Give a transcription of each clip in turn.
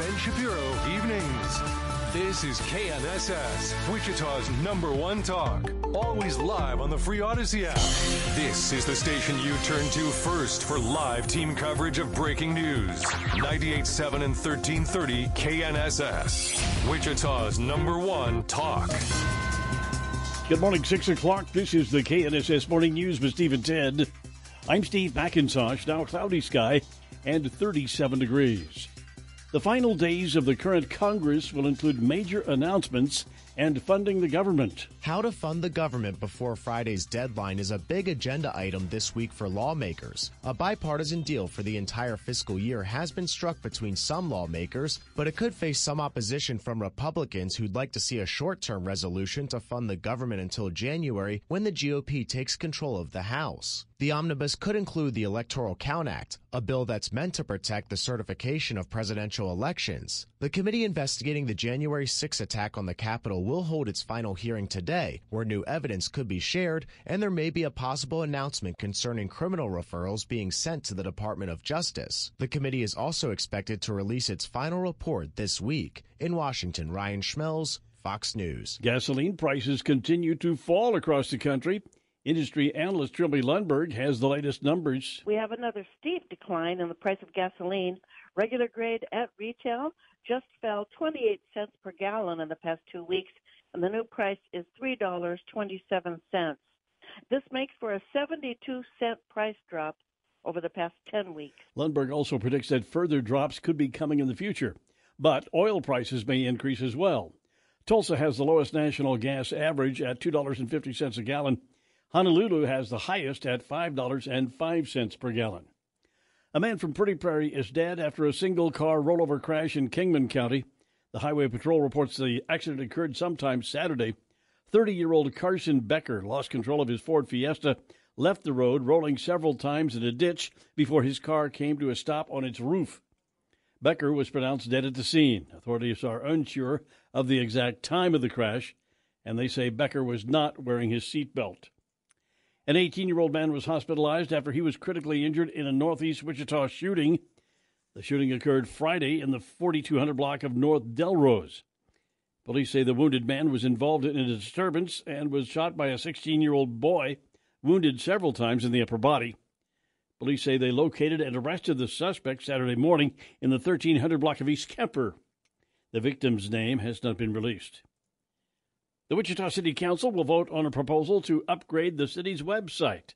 Ben Shapiro Evenings. This is KNSS, Wichita's number one talk. Always live on the free Odyssey app. This is the station you turn to first for live team coverage of breaking news. 98.7 and 1330 KNSS, Wichita's number one talk. Good morning, 6 o'clock. This is the KNSS Morning News with Steve and Ted. I'm Steve McIntosh. Now cloudy sky and 37 degrees. The final days of the current Congress will include major announcements and funding the government. How to fund the government before Friday's deadline is a big agenda item this week for lawmakers. A bipartisan deal for the entire fiscal year has been struck between some lawmakers, but it could face some opposition from Republicans who'd like to see a short term resolution to fund the government until January when the GOP takes control of the House. The omnibus could include the Electoral Count Act, a bill that's meant to protect the certification of presidential elections. The committee investigating the January 6 attack on the Capitol will hold its final hearing today, where new evidence could be shared, and there may be a possible announcement concerning criminal referrals being sent to the Department of Justice. The committee is also expected to release its final report this week. In Washington, Ryan Schmelz, Fox News. Gasoline prices continue to fall across the country. Industry analyst Trilby Lundberg has the latest numbers. We have another steep decline in the price of gasoline. Regular grade at retail just fell 28 cents per gallon in the past two weeks, and the new price is $3.27. This makes for a 72 cent price drop over the past 10 weeks. Lundberg also predicts that further drops could be coming in the future, but oil prices may increase as well. Tulsa has the lowest national gas average at $2.50 a gallon. Honolulu has the highest at $5.05 per gallon. A man from Pretty Prairie is dead after a single car rollover crash in Kingman County. The Highway Patrol reports the accident occurred sometime Saturday. 30 year old Carson Becker lost control of his Ford Fiesta, left the road, rolling several times in a ditch before his car came to a stop on its roof. Becker was pronounced dead at the scene. Authorities are unsure of the exact time of the crash, and they say Becker was not wearing his seatbelt. An 18 year old man was hospitalized after he was critically injured in a northeast Wichita shooting. The shooting occurred Friday in the 4200 block of North Delrose. Police say the wounded man was involved in a disturbance and was shot by a 16 year old boy, wounded several times in the upper body. Police say they located and arrested the suspect Saturday morning in the 1300 block of East Kemper. The victim's name has not been released. The Wichita City Council will vote on a proposal to upgrade the city's website.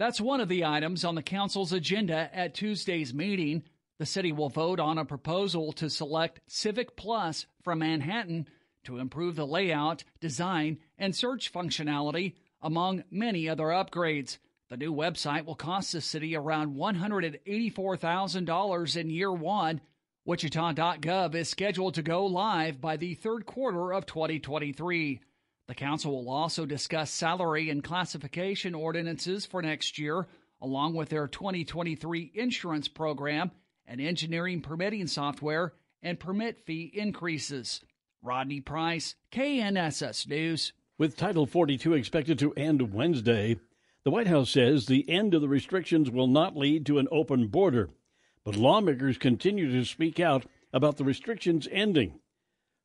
That's one of the items on the council's agenda at Tuesday's meeting. The city will vote on a proposal to select Civic Plus from Manhattan to improve the layout, design, and search functionality, among many other upgrades. The new website will cost the city around $184,000 in year one Wichita.gov is scheduled to go live by the third quarter of 2023. The council will also discuss salary and classification ordinances for next year, along with their 2023 insurance program and engineering permitting software and permit fee increases. Rodney Price, KNSS News. With Title 42 expected to end Wednesday, the White House says the end of the restrictions will not lead to an open border. But lawmakers continue to speak out about the restrictions ending.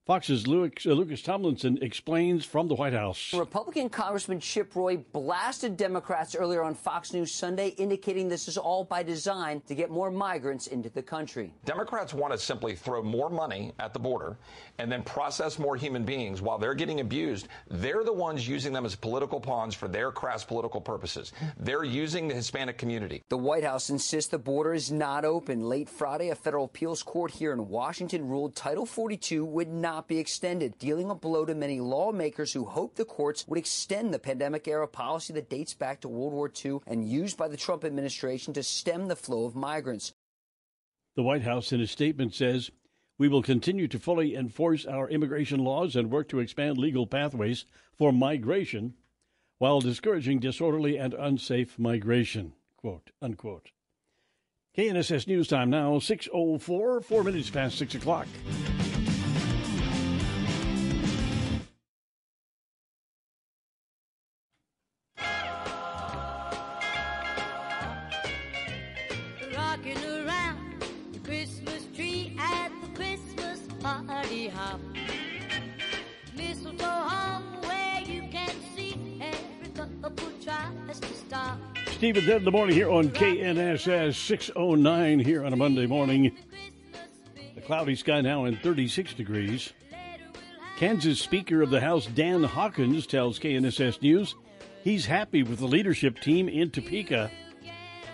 Fox's Lucas, uh, Lucas Tomlinson explains from the White House. Republican Congressman Chip Roy blasted Democrats earlier on Fox News Sunday, indicating this is all by design to get more migrants into the country. Democrats want to simply throw more money at the border and then process more human beings while they're getting abused. They're the ones using them as political pawns for their crass political purposes. They're using the Hispanic community. The White House insists the border is not open. Late Friday, a federal appeals court here in Washington ruled Title 42 would not not be extended, dealing a blow to many lawmakers who hoped the courts would extend the pandemic era policy that dates back to World War II and used by the Trump administration to stem the flow of migrants. The White House, in a statement, says we will continue to fully enforce our immigration laws and work to expand legal pathways for migration while discouraging disorderly and unsafe migration. Quote, unquote. KNSS News Time now, 6.04, four minutes past 6 o'clock. Dead in the morning here on KNSS 609 here on a Monday morning. The cloudy sky now in 36 degrees. Kansas Speaker of the House Dan Hawkins tells KNSS News he's happy with the leadership team in Topeka.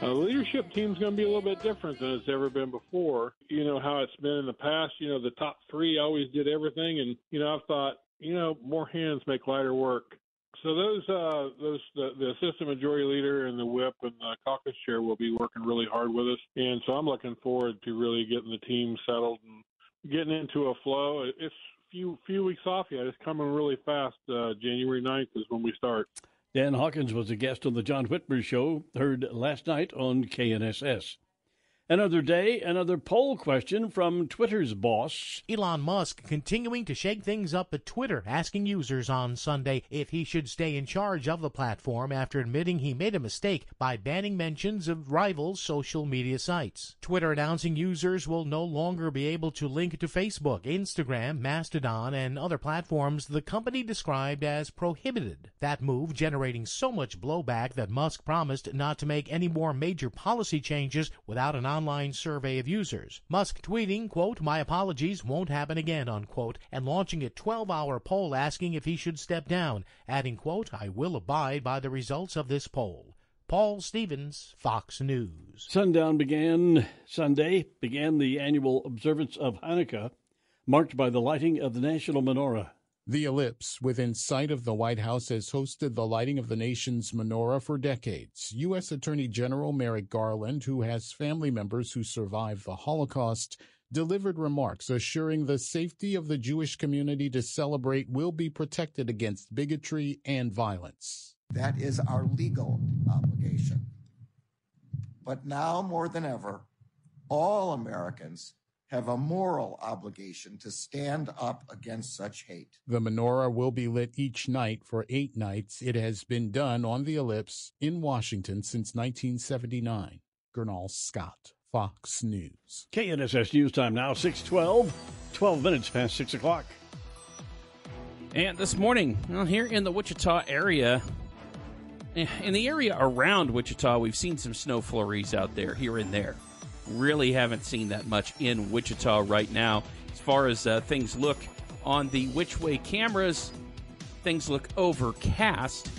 Uh, the leadership team's going to be a little bit different than it's ever been before. You know how it's been in the past. You know the top three always did everything, and you know I've thought you know more hands make lighter work. So those uh, those the, the assistant majority leader and the whip and the caucus chair will be working really hard with us, and so I'm looking forward to really getting the team settled and getting into a flow. It's few few weeks off yet. It's coming really fast. Uh, January 9th is when we start. Dan Hawkins was a guest on the John Whitmer Show, heard last night on KNSS. Another day, another poll question from Twitter's boss. Elon Musk continuing to shake things up at Twitter, asking users on Sunday if he should stay in charge of the platform after admitting he made a mistake by banning mentions of rival social media sites. Twitter announcing users will no longer be able to link to Facebook, Instagram, Mastodon, and other platforms the company described as prohibited. That move generating so much blowback that Musk promised not to make any more major policy changes without an online survey of users. Musk tweeting, quote, my apologies won't happen again, unquote, and launching a 12-hour poll asking if he should step down, adding, quote, I will abide by the results of this poll. Paul Stevens, Fox News. Sundown began Sunday, began the annual observance of Hanukkah, marked by the lighting of the national menorah. The Ellipse, within sight of the White House, has hosted the lighting of the nation's menorah for decades. U.S. Attorney General Merrick Garland, who has family members who survived the Holocaust, delivered remarks assuring the safety of the Jewish community to celebrate will be protected against bigotry and violence. That is our legal obligation. But now more than ever, all Americans have a moral obligation to stand up against such hate. The menorah will be lit each night for eight nights. It has been done on the ellipse in Washington since 1979. Gernal Scott, Fox News. KNSS News Time now, 612, 12 minutes past 6 o'clock. And this morning, well, here in the Wichita area, eh, in the area around Wichita, we've seen some snow flurries out there, here and there really haven't seen that much in Wichita right now. As far as uh, things look on the WICHway cameras, things look overcast,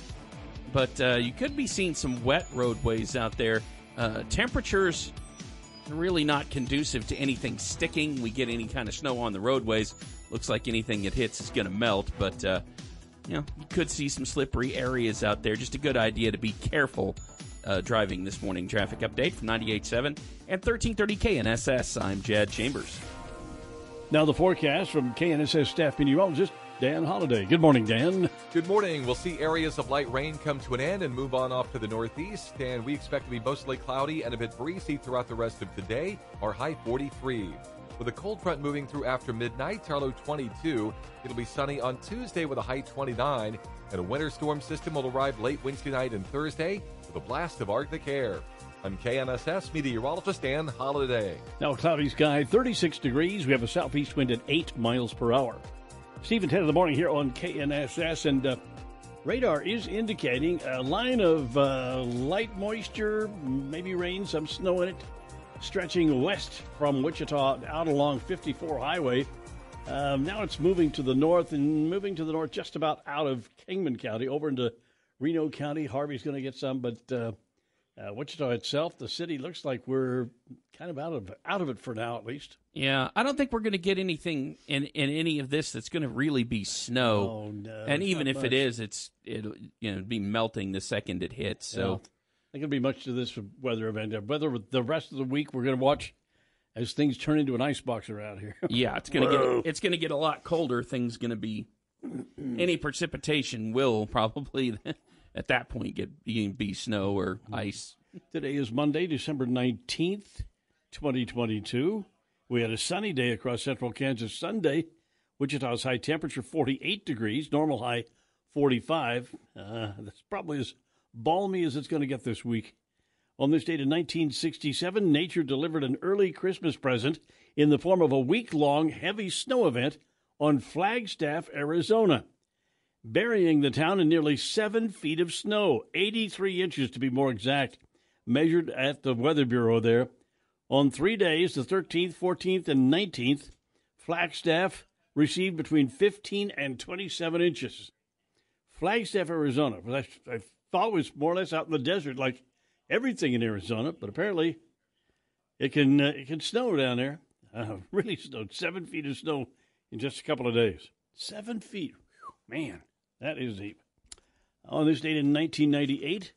but uh, you could be seeing some wet roadways out there. Uh, temperatures really not conducive to anything sticking. We get any kind of snow on the roadways. Looks like anything it hits is going to melt, but uh, you know you could see some slippery areas out there. Just a good idea to be careful uh, driving this morning. Traffic update from 98.7 and 1330 KNSS. I'm Jed Chambers. Now the forecast from KNSS staff meteorologist Dan Holliday. Good morning, Dan. Good morning. We'll see areas of light rain come to an end and move on off to the northeast, and we expect to be mostly cloudy and a bit breezy throughout the rest of today. Our high 43. With a cold front moving through after midnight, our low 22. It'll be sunny on Tuesday with a high 29, and a winter storm system will arrive late Wednesday night and Thursday a blast of Arctic air. I'm KNSS meteorologist Dan Holliday. Now cloudy sky, 36 degrees. We have a southeast wind at 8 miles per hour. Steve and Ted in the morning here on KNSS, and uh, radar is indicating a line of uh, light moisture, maybe rain, some snow in it, stretching west from Wichita out along 54 Highway. Um, now it's moving to the north and moving to the north just about out of Kingman County over into Reno County. Harvey's going to get some, but uh, uh, Wichita itself, the city looks like we're kind of out of out of it for now, at least. Yeah, I don't think we're going to get anything in in any of this that's going to really be snow. Oh, no, and even if much. it is, it's it'll you know be melting the second it hits. So. Yeah. There going to be much to this weather event. Weather the rest of the week we're going to watch as things turn into an icebox around here. yeah, it's going to get it's going to get a lot colder. Things going to be any precipitation will probably at that point get be snow or ice. Today is Monday, December nineteenth, twenty twenty two. We had a sunny day across central Kansas Sunday. Wichita's high temperature forty eight degrees, normal high forty five. Uh, that's probably as balmy as it's going to get this week. On this date in 1967, nature delivered an early Christmas present in the form of a week long heavy snow event on Flagstaff, Arizona. burying the town in nearly seven feet of snow, 83 inches to be more exact, measured at the Weather Bureau there. On three days, the 13th, 14th, and 19th, Flagstaff received between 15 and 27 inches. Flagstaff, Arizona. I, I thought was more or less out in the desert, like everything in Arizona, but apparently it can uh, it can snow down there. Uh, really snowed seven feet of snow in just a couple of days. Seven feet, man, that is deep. On this date in 1998,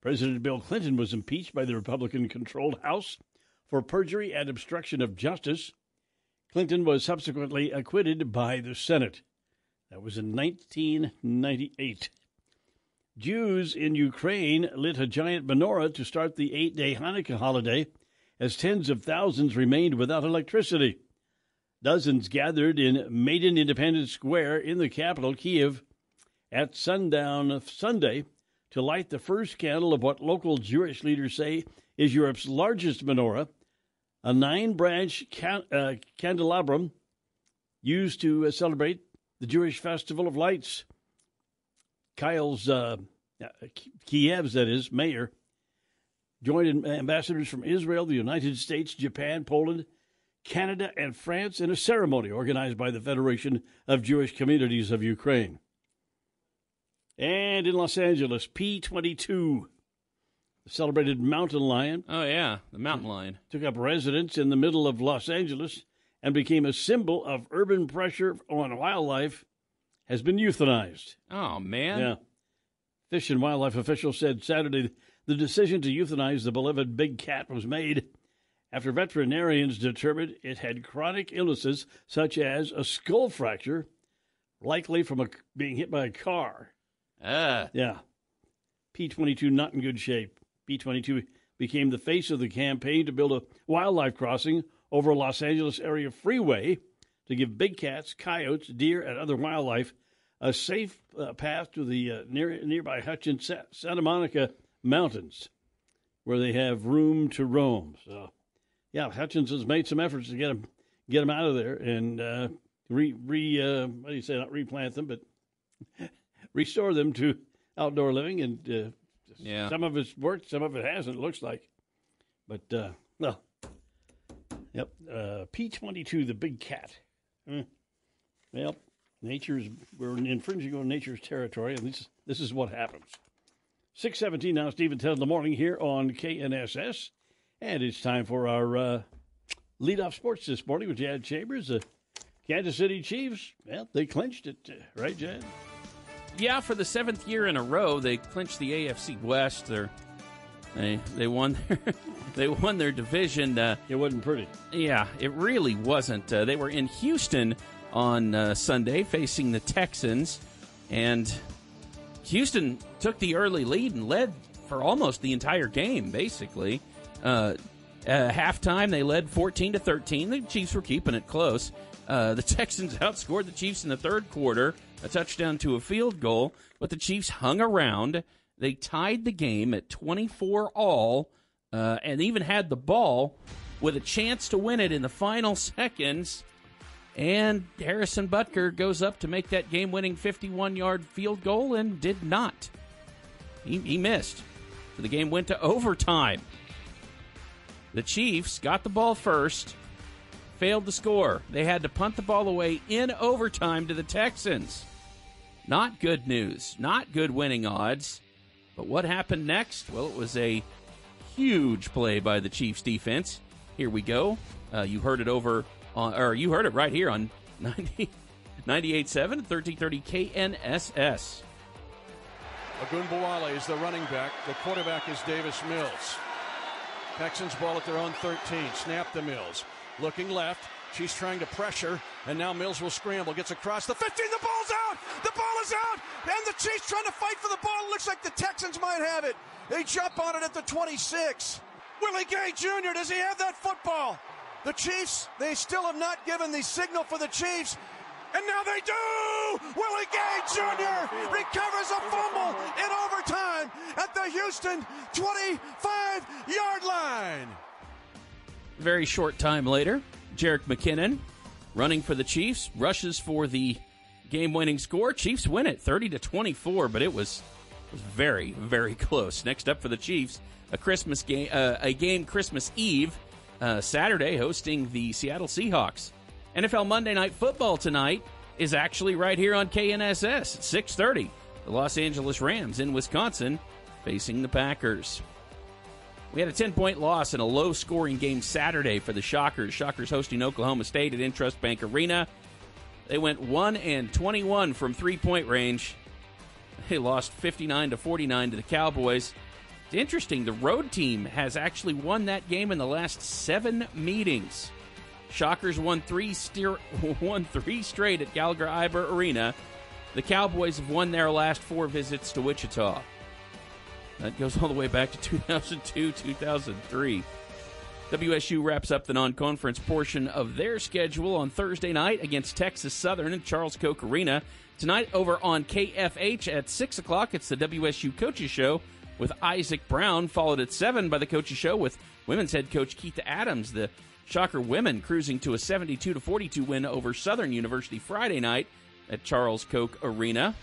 President Bill Clinton was impeached by the Republican-controlled House for perjury and obstruction of justice. Clinton was subsequently acquitted by the Senate. That was in 1998. Jews in Ukraine lit a giant menorah to start the eight day Hanukkah holiday as tens of thousands remained without electricity. Dozens gathered in Maidan Independence Square in the capital, Kiev, at sundown of Sunday to light the first candle of what local Jewish leaders say is Europe's largest menorah, a nine branch can- uh, candelabrum used to uh, celebrate the Jewish Festival of Lights. Kyle's, uh, Kiev's, that is, mayor, joined ambassadors from Israel, the United States, Japan, Poland, Canada, and France in a ceremony organized by the Federation of Jewish Communities of Ukraine. And in Los Angeles, P22, the celebrated mountain lion. Oh, yeah, the mountain lion. Took up residence in the middle of Los Angeles and became a symbol of urban pressure on wildlife, has been euthanized. Oh, man. Yeah. Fish and wildlife officials said Saturday the decision to euthanize the beloved big cat was made after veterinarians determined it had chronic illnesses such as a skull fracture, likely from a, being hit by a car. Ah. Yeah. P22 not in good shape. P22 became the face of the campaign to build a wildlife crossing over a Los Angeles area freeway to give big cats, coyotes, deer, and other wildlife a safe uh, path to the uh, near, nearby Hutchins Santa Monica mountains where they have room to roam. So, yeah, Hutchins has made some efforts to get them get them out of there and uh, re re uh, what do you say? Not replant them, but restore them to outdoor living. And uh, yeah, some of it's worked, some of it hasn't. It looks like, but uh, well, yep. Uh, P twenty two, the big cat. Mm. Well, nature's we're infringing on nature's territory, and this this is what happens. 617 now, Steve and Ted in the morning here on KNSS. And it's time for our uh, leadoff sports this morning with Jad Chambers. The Kansas City Chiefs, well, they clinched it, uh, right, Jad? Yeah, for the seventh year in a row, they clinched the AFC West. They're, they they won their they won their division. Uh, it wasn't pretty. Yeah, it really wasn't. Uh, they were in Houston on uh, Sunday facing the Texans, and Houston took the early lead and led for almost the entire game, basically. Uh, at halftime, they led 14 to 13. The Chiefs were keeping it close. Uh, the Texans outscored the Chiefs in the third quarter, a touchdown to a field goal, but the Chiefs hung around. They tied the game at 24 all uh, and even had the ball with a chance to win it in the final seconds. And Harrison Butker goes up to make that game winning 51 yard field goal and did not. He, he missed. So the game went to overtime. The Chiefs got the ball first, failed to score. They had to punt the ball away in overtime to the Texans. Not good news. Not good winning odds. But what happened next? Well, it was a huge play by the Chiefs defense. Here we go. Uh, you heard it over on, or you heard it right here on 90, 98.7 1330 KNSS. Ogunbowale is the running back. The quarterback is Davis Mills. Texans ball at their own 13. Snap the Mills. Looking left. She's trying to pressure, and now Mills will scramble. Gets across the 15. The ball's out. The ball is out. And the Chiefs trying to fight for the ball. Looks like the Texans might have it. They jump on it at the 26. Willie Gay Jr., does he have that football? The Chiefs, they still have not given the signal for the Chiefs. And now they do! Willie Gay Jr. recovers a fumble in overtime at the Houston 25 yard line. Very short time later, Jerick McKinnon, running for the Chiefs, rushes for the game winning score. Chiefs win it 30 to 24, but it was was very very close. Next up for the Chiefs, a Christmas game, uh, a game Christmas Eve, uh, Saturday, hosting the Seattle Seahawks. NFL Monday Night Football tonight is actually right here on KNSS at 6:30. The Los Angeles Rams in Wisconsin facing the Packers. We had a 10 point loss in a low scoring game Saturday for the Shockers. Shockers hosting Oklahoma State at INTRUST Bank Arena. They went 1 and 21 from three point range. They lost 59 to 49 to the Cowboys. It's interesting, the road team has actually won that game in the last seven meetings. Shockers won three, steer, won three straight at Gallagher Iba Arena. The Cowboys have won their last four visits to Wichita. That goes all the way back to 2002, 2003. WSU wraps up the non conference portion of their schedule on Thursday night against Texas Southern in Charles Koch Arena. Tonight over on KFH at 6 o'clock, it's the WSU Coaches Show with Isaac Brown, followed at 7 by the Coaches Show with women's head coach Keith Adams. The Shocker women cruising to a 72 to 42 win over Southern University Friday night at Charles Koch Arena.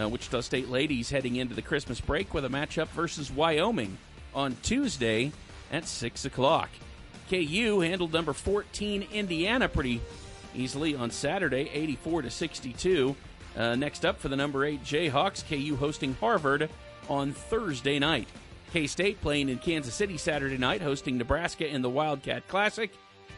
Uh, Wichita State ladies heading into the Christmas break with a matchup versus Wyoming on Tuesday at 6 o'clock. KU handled number 14 Indiana pretty easily on Saturday, 84 to 62. Uh, next up for the number 8 Jayhawks, KU hosting Harvard on Thursday night. K State playing in Kansas City Saturday night, hosting Nebraska in the Wildcat Classic.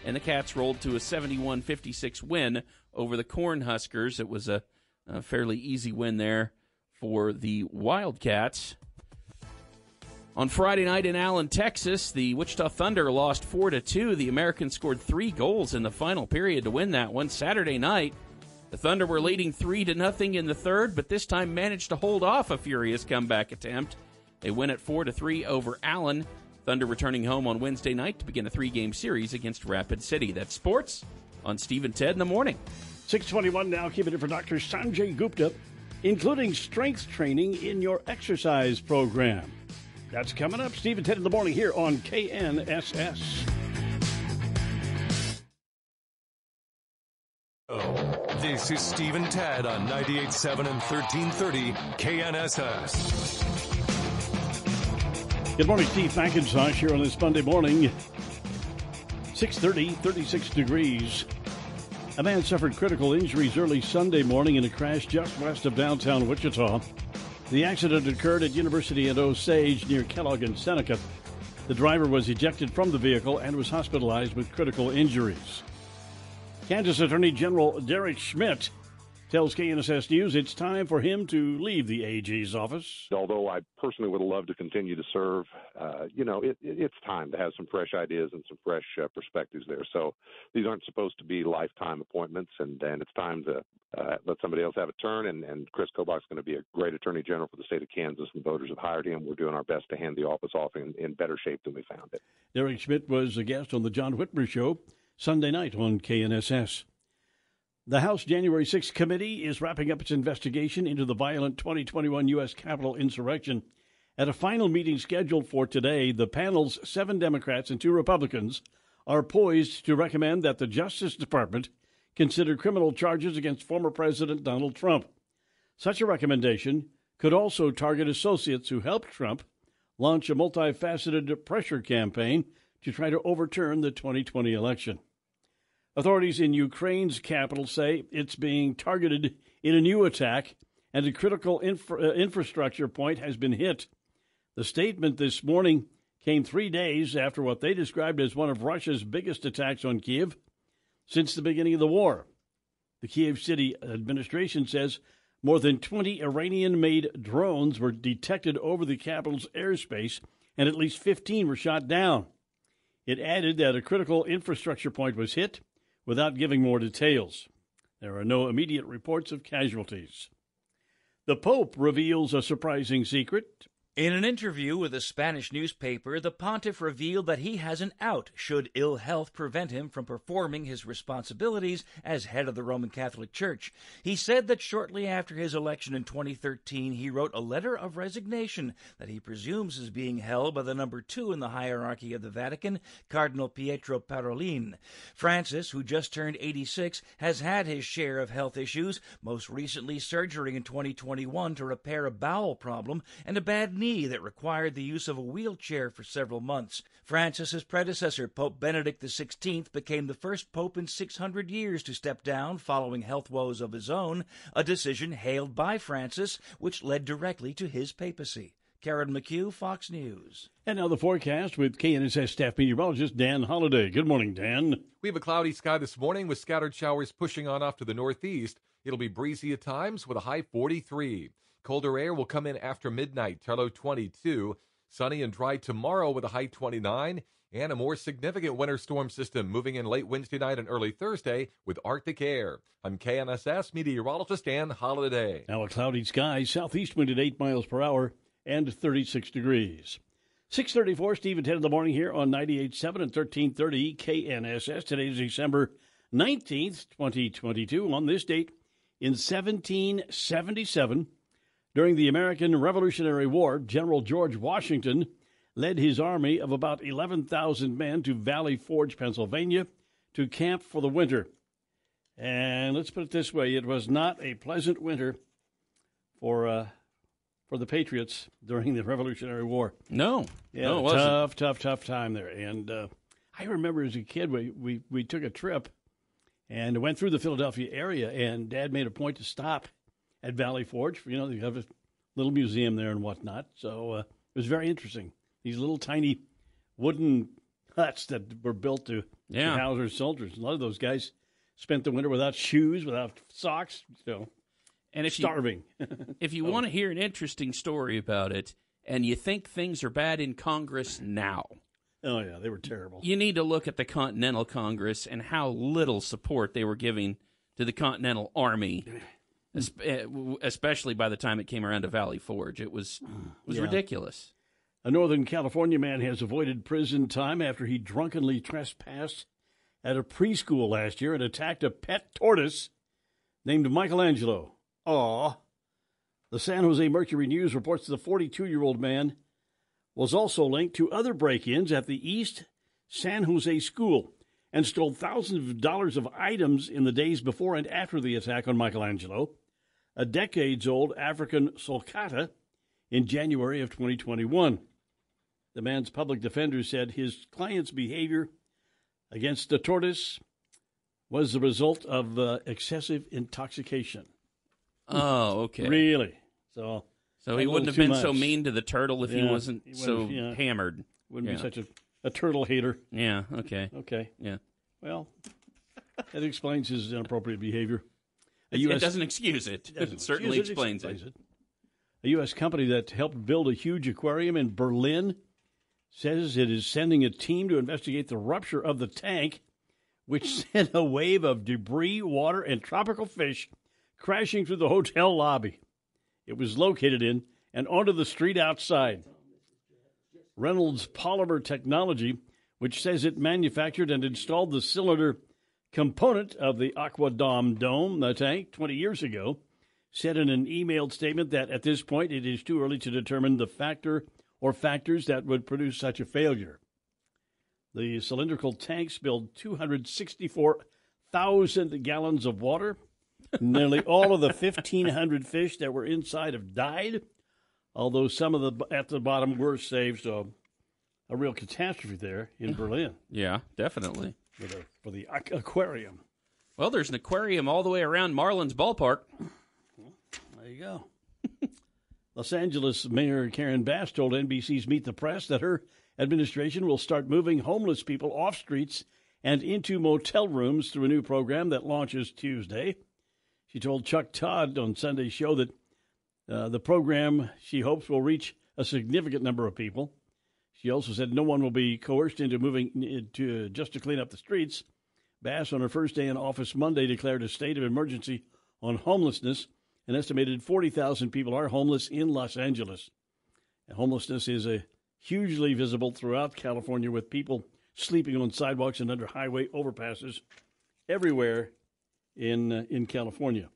And the Cats rolled to a 71 56 win over the Cornhuskers. It was a, a fairly easy win there for the Wildcats. On Friday night in Allen, Texas, the Wichita Thunder lost 4 to 2. The Americans scored 3 goals in the final period to win that one. Saturday night, the Thunder were leading 3 to nothing in the third, but this time managed to hold off a furious comeback attempt. They win at 4 to 3 over Allen. Thunder returning home on Wednesday night to begin a three-game series against Rapid City. That's sports on Steve and Ted in the morning. 621 now, keeping it for Dr. Sanjay Gupta, including strength training in your exercise program. That's coming up, Steve and Ted in the morning here on KNSS. This is Steve and Ted on 98.7 and 1330 KNSS. Good morning, Steve McIntosh here on this Monday morning. 630, 36 degrees. A man suffered critical injuries early Sunday morning in a crash just west of downtown Wichita. The accident occurred at University and Osage near Kellogg and Seneca. The driver was ejected from the vehicle and was hospitalized with critical injuries. Kansas Attorney General Derek Schmidt tells KNSS News it's time for him to leave the AG's office. Although I personally would love to continue to serve, uh, you know, it, it, it's time to have some fresh ideas and some fresh uh, perspectives there. So these aren't supposed to be lifetime appointments, and, and it's time to uh, let somebody else have a turn. And, and Chris Kobach is going to be a great attorney general for the state of Kansas, and voters have hired him. We're doing our best to hand the office off in, in better shape than we found it. Derek Schmidt was a guest on the John Whitmer Show Sunday night on KNSS. The House January 6th committee is wrapping up its investigation into the violent 2021 U.S. Capitol insurrection. At a final meeting scheduled for today, the panel's seven Democrats and two Republicans are poised to recommend that the Justice Department consider criminal charges against former President Donald Trump. Such a recommendation could also target associates who helped Trump launch a multifaceted pressure campaign to try to overturn the 2020 election. Authorities in Ukraine's capital say it's being targeted in a new attack and a critical infra- uh, infrastructure point has been hit. The statement this morning came three days after what they described as one of Russia's biggest attacks on Kiev since the beginning of the war. The Kiev city administration says more than 20 Iranian made drones were detected over the capital's airspace and at least 15 were shot down. It added that a critical infrastructure point was hit without giving more details. There are no immediate reports of casualties. The Pope reveals a surprising secret. In an interview with a Spanish newspaper, the pontiff revealed that he has an out should ill health prevent him from performing his responsibilities as head of the Roman Catholic Church. He said that shortly after his election in 2013, he wrote a letter of resignation that he presumes is being held by the number two in the hierarchy of the Vatican, Cardinal Pietro Parolin. Francis, who just turned 86, has had his share of health issues, most recently surgery in 2021 to repair a bowel problem and a bad knee knee that required the use of a wheelchair for several months. Francis's predecessor, Pope Benedict XVI, became the first pope in 600 years to step down following health woes of his own, a decision hailed by Francis, which led directly to his papacy. Karen McHugh, Fox News. And now the forecast with KNSS staff meteorologist Dan Holliday. Good morning, Dan. We have a cloudy sky this morning with scattered showers pushing on off to the northeast. It'll be breezy at times with a high 43. Colder air will come in after midnight, low 22. Sunny and dry tomorrow with a high 29. And a more significant winter storm system moving in late Wednesday night and early Thursday with Arctic air. I'm KNSS meteorologist Dan Holliday. Now a cloudy sky, southeast wind at 8 miles per hour and 36 degrees. 634, Steve and Ted in the morning here on 98.7 and 1330 KNSS. Today is December 19th, 2022. On this date in 1777, during the American Revolutionary War, General George Washington led his army of about 11,000 men to Valley Forge, Pennsylvania, to camp for the winter. And let's put it this way it was not a pleasant winter for. Uh, for the Patriots during the Revolutionary War. No, yeah, no, tough, tough, tough time there. And uh, I remember as a kid, we, we we took a trip and went through the Philadelphia area, and Dad made a point to stop at Valley Forge. You know, they have a little museum there and whatnot. So uh, it was very interesting. These little tiny wooden huts that were built to, yeah. to house their soldiers. A lot of those guys spent the winter without shoes, without socks, so and if starving. You, if you oh. want to hear an interesting story about it, and you think things are bad in Congress now. Oh yeah, they were terrible. You need to look at the Continental Congress and how little support they were giving to the Continental Army Eh, especially by the time it came around to Valley Forge. It was was yeah. ridiculous. A Northern California man has avoided prison time after he drunkenly trespassed at a preschool last year and attacked a pet tortoise named Michelangelo. Aw. The San Jose Mercury News reports the 42 year old man was also linked to other break ins at the East San Jose school and stole thousands of dollars of items in the days before and after the attack on Michelangelo, a decades old African sulcata, in January of 2021. The man's public defender said his client's behavior against the tortoise was the result of uh, excessive intoxication. Oh, okay. Really? So, so he wouldn't have been much. so mean to the turtle if yeah, he wasn't he so yeah, hammered. Wouldn't yeah. be such a a turtle hater. Yeah. Okay. Okay. Yeah. Well, that explains his inappropriate behavior. US, it doesn't excuse it. It, doesn't it certainly excuse explains it, it. it. A U.S. company that helped build a huge aquarium in Berlin says it is sending a team to investigate the rupture of the tank, which hmm. sent a wave of debris, water, and tropical fish crashing through the hotel lobby. It was located in and onto the street outside. Reynolds Polymer Technology, which says it manufactured and installed the cylinder component of the Aquadom dome, the tank, 20 years ago, said in an emailed statement that at this point it is too early to determine the factor or factors that would produce such a failure. The cylindrical tank spilled 264,000 gallons of water. Nearly all of the 1,500 fish that were inside have died although some of the at the bottom were saved. So a real catastrophe there in Berlin. Yeah, definitely for the, for the aquarium. Well, there's an aquarium all the way around Marlins Ballpark. there you go. Los Angeles Mayor Karen Bass told NBC's Meet the Press that her administration will start moving homeless people off streets and into motel rooms through a new program that launches Tuesday. She told Chuck Todd on Sunday's show that uh, the program, she hopes, will reach a significant number of people. She also said no one will be coerced into moving to just to clean up the streets. Bass, on her first day in office Monday, declared a state of emergency on homelessness. An estimated 40,000 people are homeless in Los Angeles. homelessness is a hugely visible throughout California with people sleeping on sidewalks and under highway overpasses everywhere in uh, in California.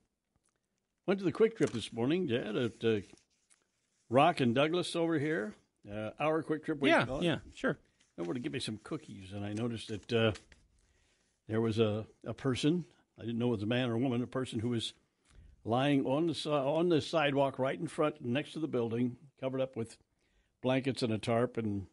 Went to the QuikTrip this morning, Dad, at uh, Rock and Douglas over here. Uh, our QuikTrip. Yeah, yeah, sure. I Over to give me some cookies, and I noticed that uh, there was a, a person. I didn't know it was a man or a woman. A person who was lying on the on the sidewalk right in front, next to the building, covered up with blankets and a tarp, and,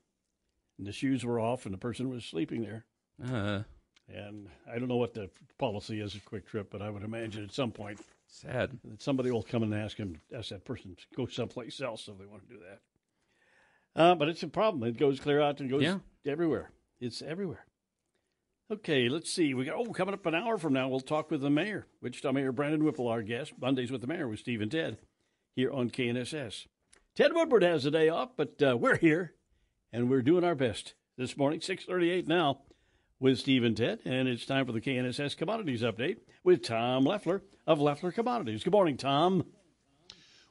and the shoes were off, and the person was sleeping there. Uh, and I don't know what the policy is at QuikTrip, but I would imagine at some point, sad that somebody will come and ask him, ask that person to go someplace else if they want to do that. Uh, but it's a problem. It goes clear out and goes Yeah. everywhere. It's everywhere. Okay, let's see. We got oh, coming up an hour from now, we'll talk with the mayor, Wichita Mayor Brandon Whipple, our guest. Mondays with the mayor with Steve and Ted here on KNSS. Ted Woodward has the day off, but uh, we're here and we're doing our best this morning. Six thirty-eight now with Steve and Ted, and it's time for the KNSS Commodities Update with Tom Leffler of Leffler Commodities. Good morning, Tom.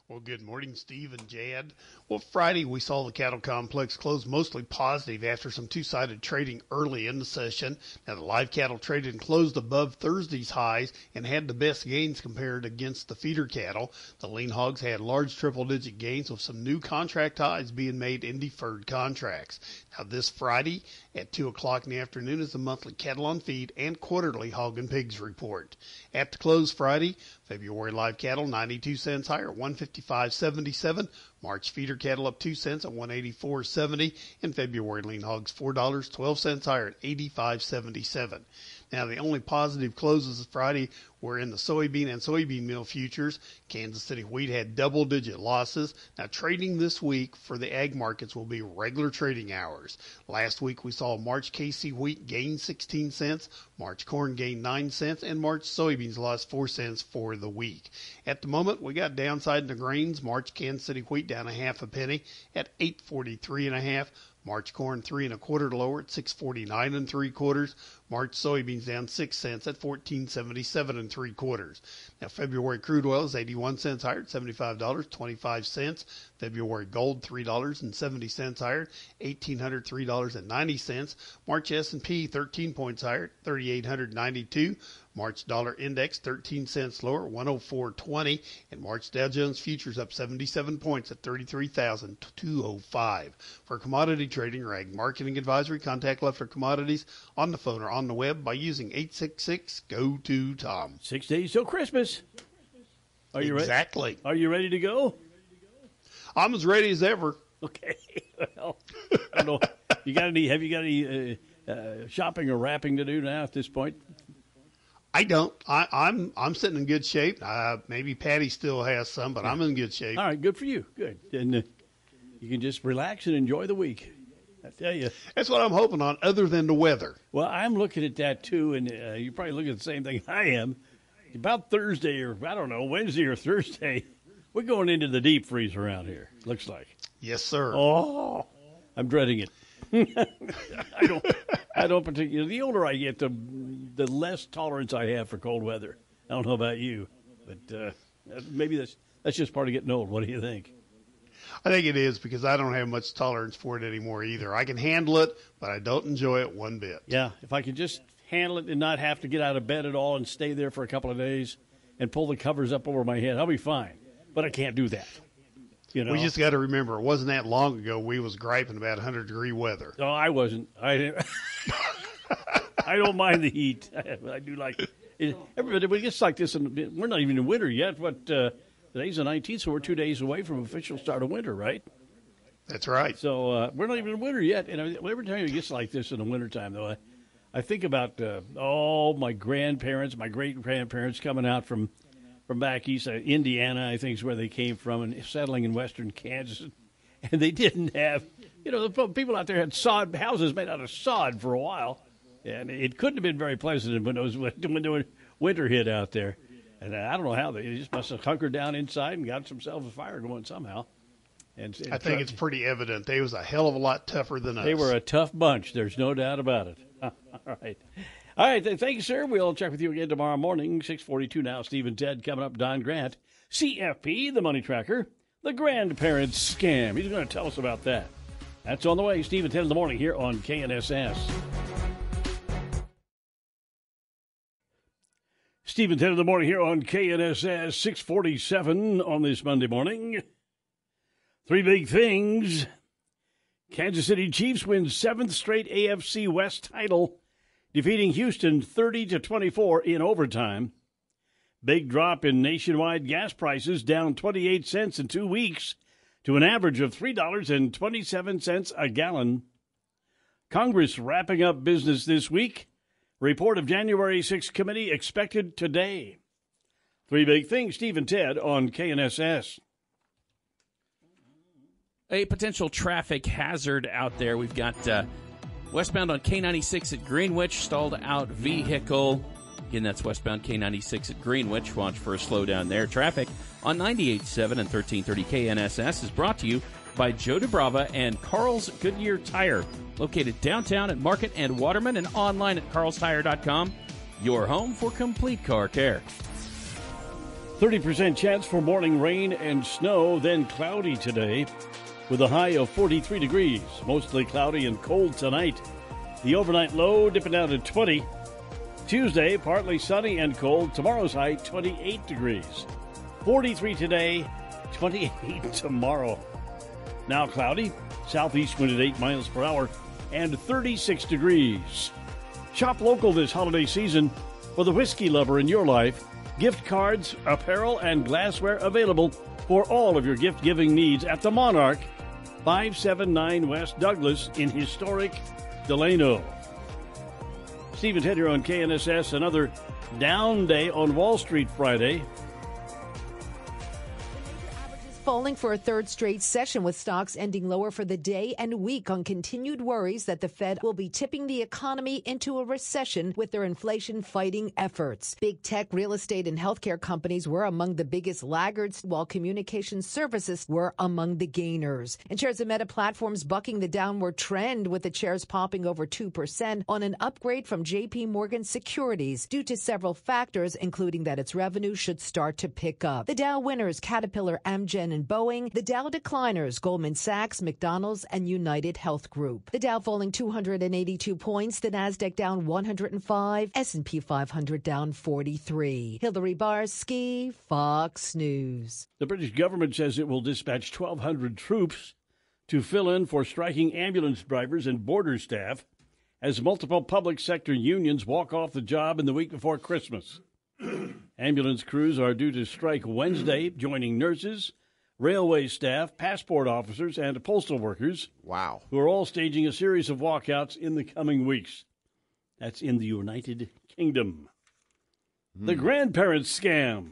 Well, good morning, Steve and Jad. Well, Friday we saw the cattle complex close mostly positive after some two-sided trading early in the session. Now, the live cattle traded and closed above Thursday's highs and had the best gains compared against the feeder cattle. The lean hogs had large triple-digit gains with some new contract highs being made in deferred contracts. Now, this Friday at 2 o'clock in the afternoon is the monthly cattle on feed and quarterly hog and pigs report. At the close Friday, February live cattle 92 cents higher, 155.77. March feeder cattle up 2 cents at 184.70 and February lean hogs $4 12 cents higher at 85.77. Now the only positive closes of Friday were in the soybean and soybean meal futures. Kansas City wheat had double digit losses. Now trading this week for the ag markets will be regular trading hours. Last week we saw March KC wheat gain 16 cents, March corn gain 9 cents, and March soybeans lost 4 cents for the week. At the moment we got downside in the grains. March Kansas City wheat down a half a penny at 843 and a half. March corn three and a quarter lower at 649 and three quarters. March soybeans down six cents at 1477 and three quarters. Now February crude oil is 81 cents higher at $75.25. February gold $3.70 higher at $1803.90. March S&P 13 points higher at 3892. March dollar index 13 cents lower, 104.20, and March Dow Jones futures up 77 points at 33,205. For commodity trading, rag marketing advisory, contact Leffler Commodities on the phone or on the web by using 866 go to Tom. Six days till Christmas. Are you ready exactly? Ready? Are you ready to go? I'm as ready as ever. Okay. Well, I don't know. You got any? Have you got any uh, uh, shopping or wrapping to do now at this point? I don't. I, I'm I'm sitting in good shape. Uh, maybe Patty still has some, but I'm in good shape. All right, good for you. Good, and uh, you can just relax and enjoy the week. I tell you, that's what I'm hoping on. Other than the weather. Well, I'm looking at that too, and uh, you're probably looking at the same thing I am. About Thursday or I don't know Wednesday or Thursday, we're going into the deep freeze around here. Looks like. Yes, sir. Oh, I'm dreading it. I don't. I don't particularly. The older I get, the the less tolerance I have for cold weather. I don't know about you, but uh, maybe that's that's just part of getting old. What do you think? I think it is because I don't have much tolerance for it anymore either. I can handle it, but I don't enjoy it one bit. Yeah, if I could just handle it and not have to get out of bed at all and stay there for a couple of days and pull the covers up over my head, I'll be fine. But I can't do that. You know? We just got to remember, it wasn't that long ago we was griping about 100 degree weather. No, I wasn't. I didn't. I don't mind the heat. I, I do like it. Everybody, but it gets like this, and we're not even in winter yet. But uh, today's the 19th, so we're two days away from official start of winter, right? That's right. So uh, we're not even in winter yet. And every time it gets like this in the wintertime, though, I, I think about uh, all my grandparents, my great grandparents coming out from from back east, uh, Indiana, I think is where they came from, and settling in western Kansas. And they didn't have, you know, the people out there had sod houses made out of sod for a while, and it couldn't have been very pleasant when those when the winter hit out there. And I don't know how they just must have hunkered down inside and got themselves a fire going somehow. And, and I think it's pretty evident they was a hell of a lot tougher than us. They were a tough bunch. There's no doubt about it. All right. All right. Thank you, sir. We'll check with you again tomorrow morning, 642 now. Steve and Ted coming up. Don Grant, CFP, the money tracker. the grandparents scam. He's going to tell us about that. That's on the way. Steve at 10 in the morning here on KNSS. At 10 in the morning here on KNSS 647 on this Monday morning. Three big things. Kansas City Chiefs win seventh straight AFC West title, defeating Houston 30 to 24 in overtime. Big drop in nationwide gas prices, down 28 cents in two weeks to an average of $3.27 a gallon. Congress wrapping up business this week. Report of January 6th committee expected today. Three big things, Steve and Ted on KNSS. A potential traffic hazard out there. We've got uh, westbound on K96 at Greenwich, stalled out vehicle. Again, that's westbound K96 at Greenwich. Watch for a slowdown there. Traffic on 98.7 and 1330 KNSS is brought to you by Joe DeBrava and Carl's Goodyear Tire, located downtown at Market and Waterman and online at carlstire.com. Your home for complete car care. 30% chance for morning rain and snow, then cloudy today with a high of 43 degrees. Mostly cloudy and cold tonight. The overnight low dipping down to 20. Tuesday, partly sunny and cold. Tomorrow's high, 28 degrees. 43 today, 28 tomorrow. Now cloudy, southeast wind at 8 miles per hour, and 36 degrees. Shop local this holiday season for the whiskey lover in your life. Gift cards, apparel, and glassware available for all of your gift giving needs at the Monarch, 579 West Douglas in historic Delano. Steve and Ted here on KNSS. Another down day on Wall Street Friday. Falling for a third straight session with stocks ending lower for the day and week on continued worries that the Fed will be tipping the economy into a recession with their inflation fighting efforts. Big tech, real estate, and healthcare companies were among the biggest laggards, while communication services were among the gainers. And shares of Meta Platforms bucking the downward trend with the shares popping over 2% on an upgrade from JP Morgan Securities due to several factors, including that its revenue should start to pick up. The Dow winners, Caterpillar, Amgen, and Boeing. The Dow decliners, Goldman Sachs, McDonald's, and United Health Group. The Dow falling 282 points, the Nasdaq down 105, S&P 500 down 43. Hillary Barsky, Fox News. The British government says it will dispatch 1,200 troops to fill in for striking ambulance drivers and border staff as multiple public sector unions walk off the job in the week before Christmas. ambulance crews are due to strike Wednesday, joining nurses, railway staff, passport officers, and postal workers. Wow. Who are all staging a series of walkouts in the coming weeks. That's in the United Kingdom. Hmm. The grandparents scam.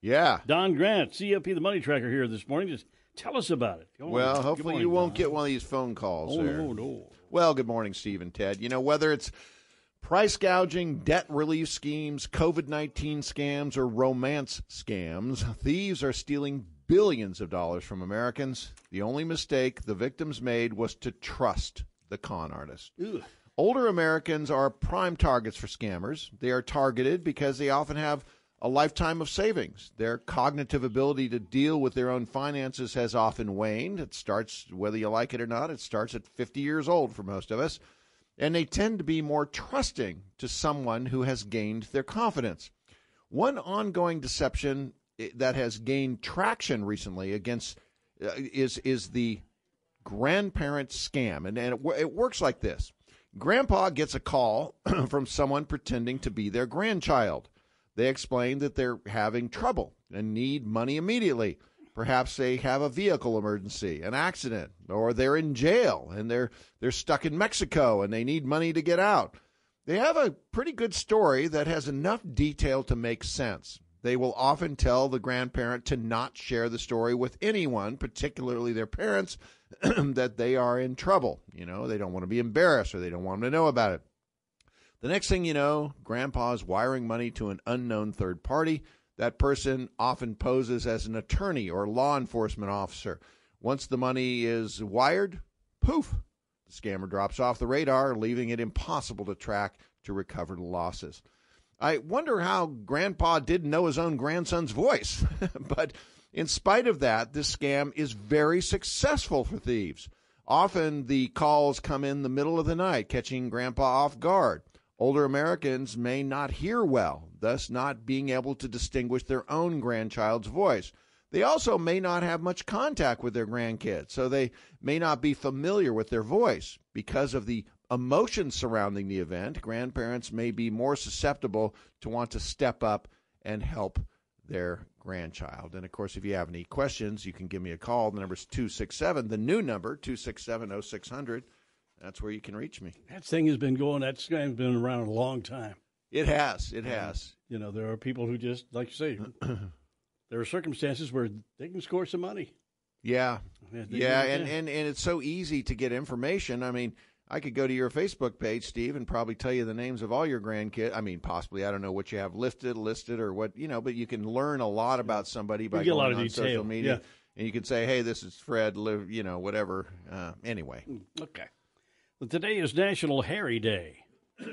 Yeah. Don Grant, CFP, the money tracker, here this morning. Just tell us about it. Go well, on. hopefully morning, you won't Don. get one of these phone calls oh, there. No, no. Well, good morning, Steve and Ted. You know, whether it's price gouging, debt relief schemes, COVID 19 scams, or romance scams, thieves are stealing billions of dollars from Americans. The only mistake the victims made was to trust the con artist. Ugh. Older Americans are prime targets for scammers. They are targeted because they often have a lifetime of savings. Their cognitive ability to deal with their own finances has often waned. It starts, whether you like it or not, it starts at 50 years old for most of us. And they tend to be more trusting to someone who has gained their confidence. One ongoing deception that has gained traction recently against uh, is is the grandparent scam, and and it, it works like this: Grandpa gets a call from someone pretending to be their grandchild. They explain that they're having trouble and need money immediately. Perhaps they have a vehicle emergency, an accident, or they're in jail and they're they're stuck in Mexico and they need money to get out. They have a pretty good story that has enough detail to make sense. They will often tell the grandparent to not share the story with anyone, particularly their parents, that they are in trouble. You know, they don't want to be embarrassed or they don't want them to know about it. The next thing you know, grandpa's wiring money to an unknown third party. That person often poses as an attorney or law enforcement officer. Once the money is wired, poof, the scammer drops off the radar, leaving it impossible to track to recover the losses. I wonder how Grandpa didn't know his own grandson's voice. but In spite of that, this scam is very successful for thieves. Often the calls come in the middle of the night, catching grandpa off guard. Older Americans may not hear well, thus not being able to distinguish their own grandchild's voice. They also may not have much contact with their grandkids, so they may not be familiar with their voice. Because of the emotions surrounding the event, grandparents may be more susceptible to want to step up and help their grandchild. And of course, if you have any questions, you can give me a call. The number is 267, the new number, 267 0600. That's where you can reach me. That thing has been going, that scam's been around a long time. It has. It has. You know, there are people who just, like you say, there are circumstances where they can score some money. Yeah. Yeah, Yeah, and, and, and it's so easy to get information. I mean, I could go to your Facebook page, Steve, and probably tell you the names of all your grandkids. I mean, possibly, I don't know what you have listed, listed, or what, you know, but you can learn a lot about somebody by get a lot going on detail, social media. yeah. And you can say, hey, this is Fred, live, you know, whatever. Uh, anyway. Okay. Well, today is National Harry Day.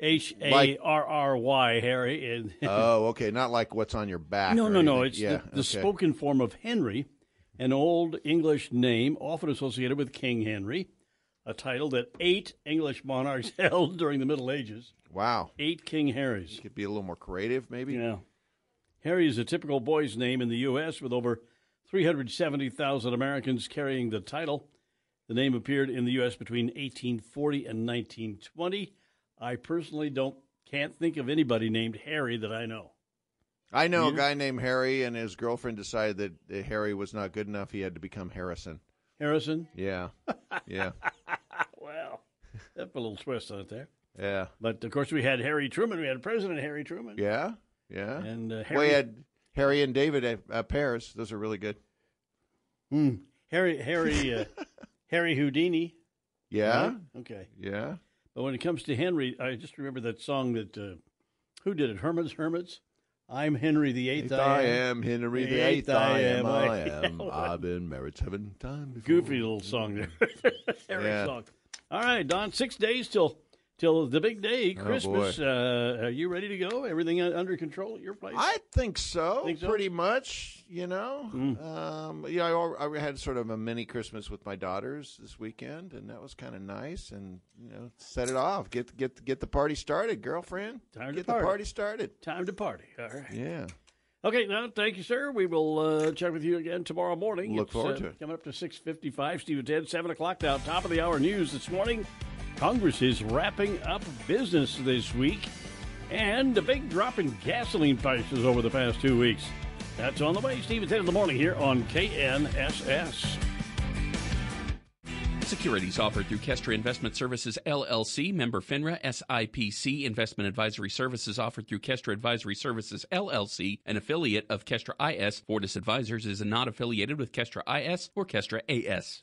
H A R R Y, Harry. Oh, okay. Not like what's on your back. no, no, no. It's yeah, the, the okay. spoken form of Henry, an old English name often associated with King Henry, a title that eight English monarchs held during the Middle Ages. Wow. Eight King Harrys. Could be a little more creative, maybe. Yeah. Harry is a typical boy's name in the U.S., with over 370,000 Americans carrying the title. The name appeared in the U.S. between 1840 and 1920. I personally don't can't think of anybody named Harry that I know. I know You? a guy named Harry, and his girlfriend decided that Harry was not good enough. He had to become Harrison. Harrison? Yeah. Yeah. well, that put a little twist on it there. Yeah. But of course, we had Harry Truman. We had President Harry Truman. Yeah. Yeah. And uh, Harry, he had Harry and David at, uh, pears. Those are really good. Hmm. Harry, Harry, uh, Harry Houdini. Yeah. Right? Okay. Yeah. But when it comes to Henry, I just remember that song that uh, who did it? Herman's Hermits. I'm Henry the Eighth. I am Henry the Eighth. I am. I am. I've been married seven times. Goofy little song there. Yeah. song. All right, Don. Six days till till the big day, Oh, Christmas. boy. uh, are you ready to go? Everything under control at your place? I think so, Think so? pretty much. You know, Mm. um, yeah. I, I had sort of a mini Christmas with my daughters this weekend, and that was kind of nice. And you know, set it off, get get get the party started, girlfriend. Time to get party. the party started. Time to party. All right. Yeah. Okay, now thank you, sir. We will uh, check with you again tomorrow morning. Look It's, forward uh, to it. Coming up to six fifty-five. Steve Ted, seven o'clock now. Top of the hour news this morning. Congress is wrapping up business this week, and a big drop in gasoline prices over the past two weeks. That's on the way. Steve in the morning here on KNSS. Securities offered through Kestra Investment Services LLC, member FINRA SIPC. Investment advisory services offered through Kestra Advisory Services LLC, an affiliate of Kestra IS. Fortis Advisors is not affiliated with Kestra IS or Kestra AS.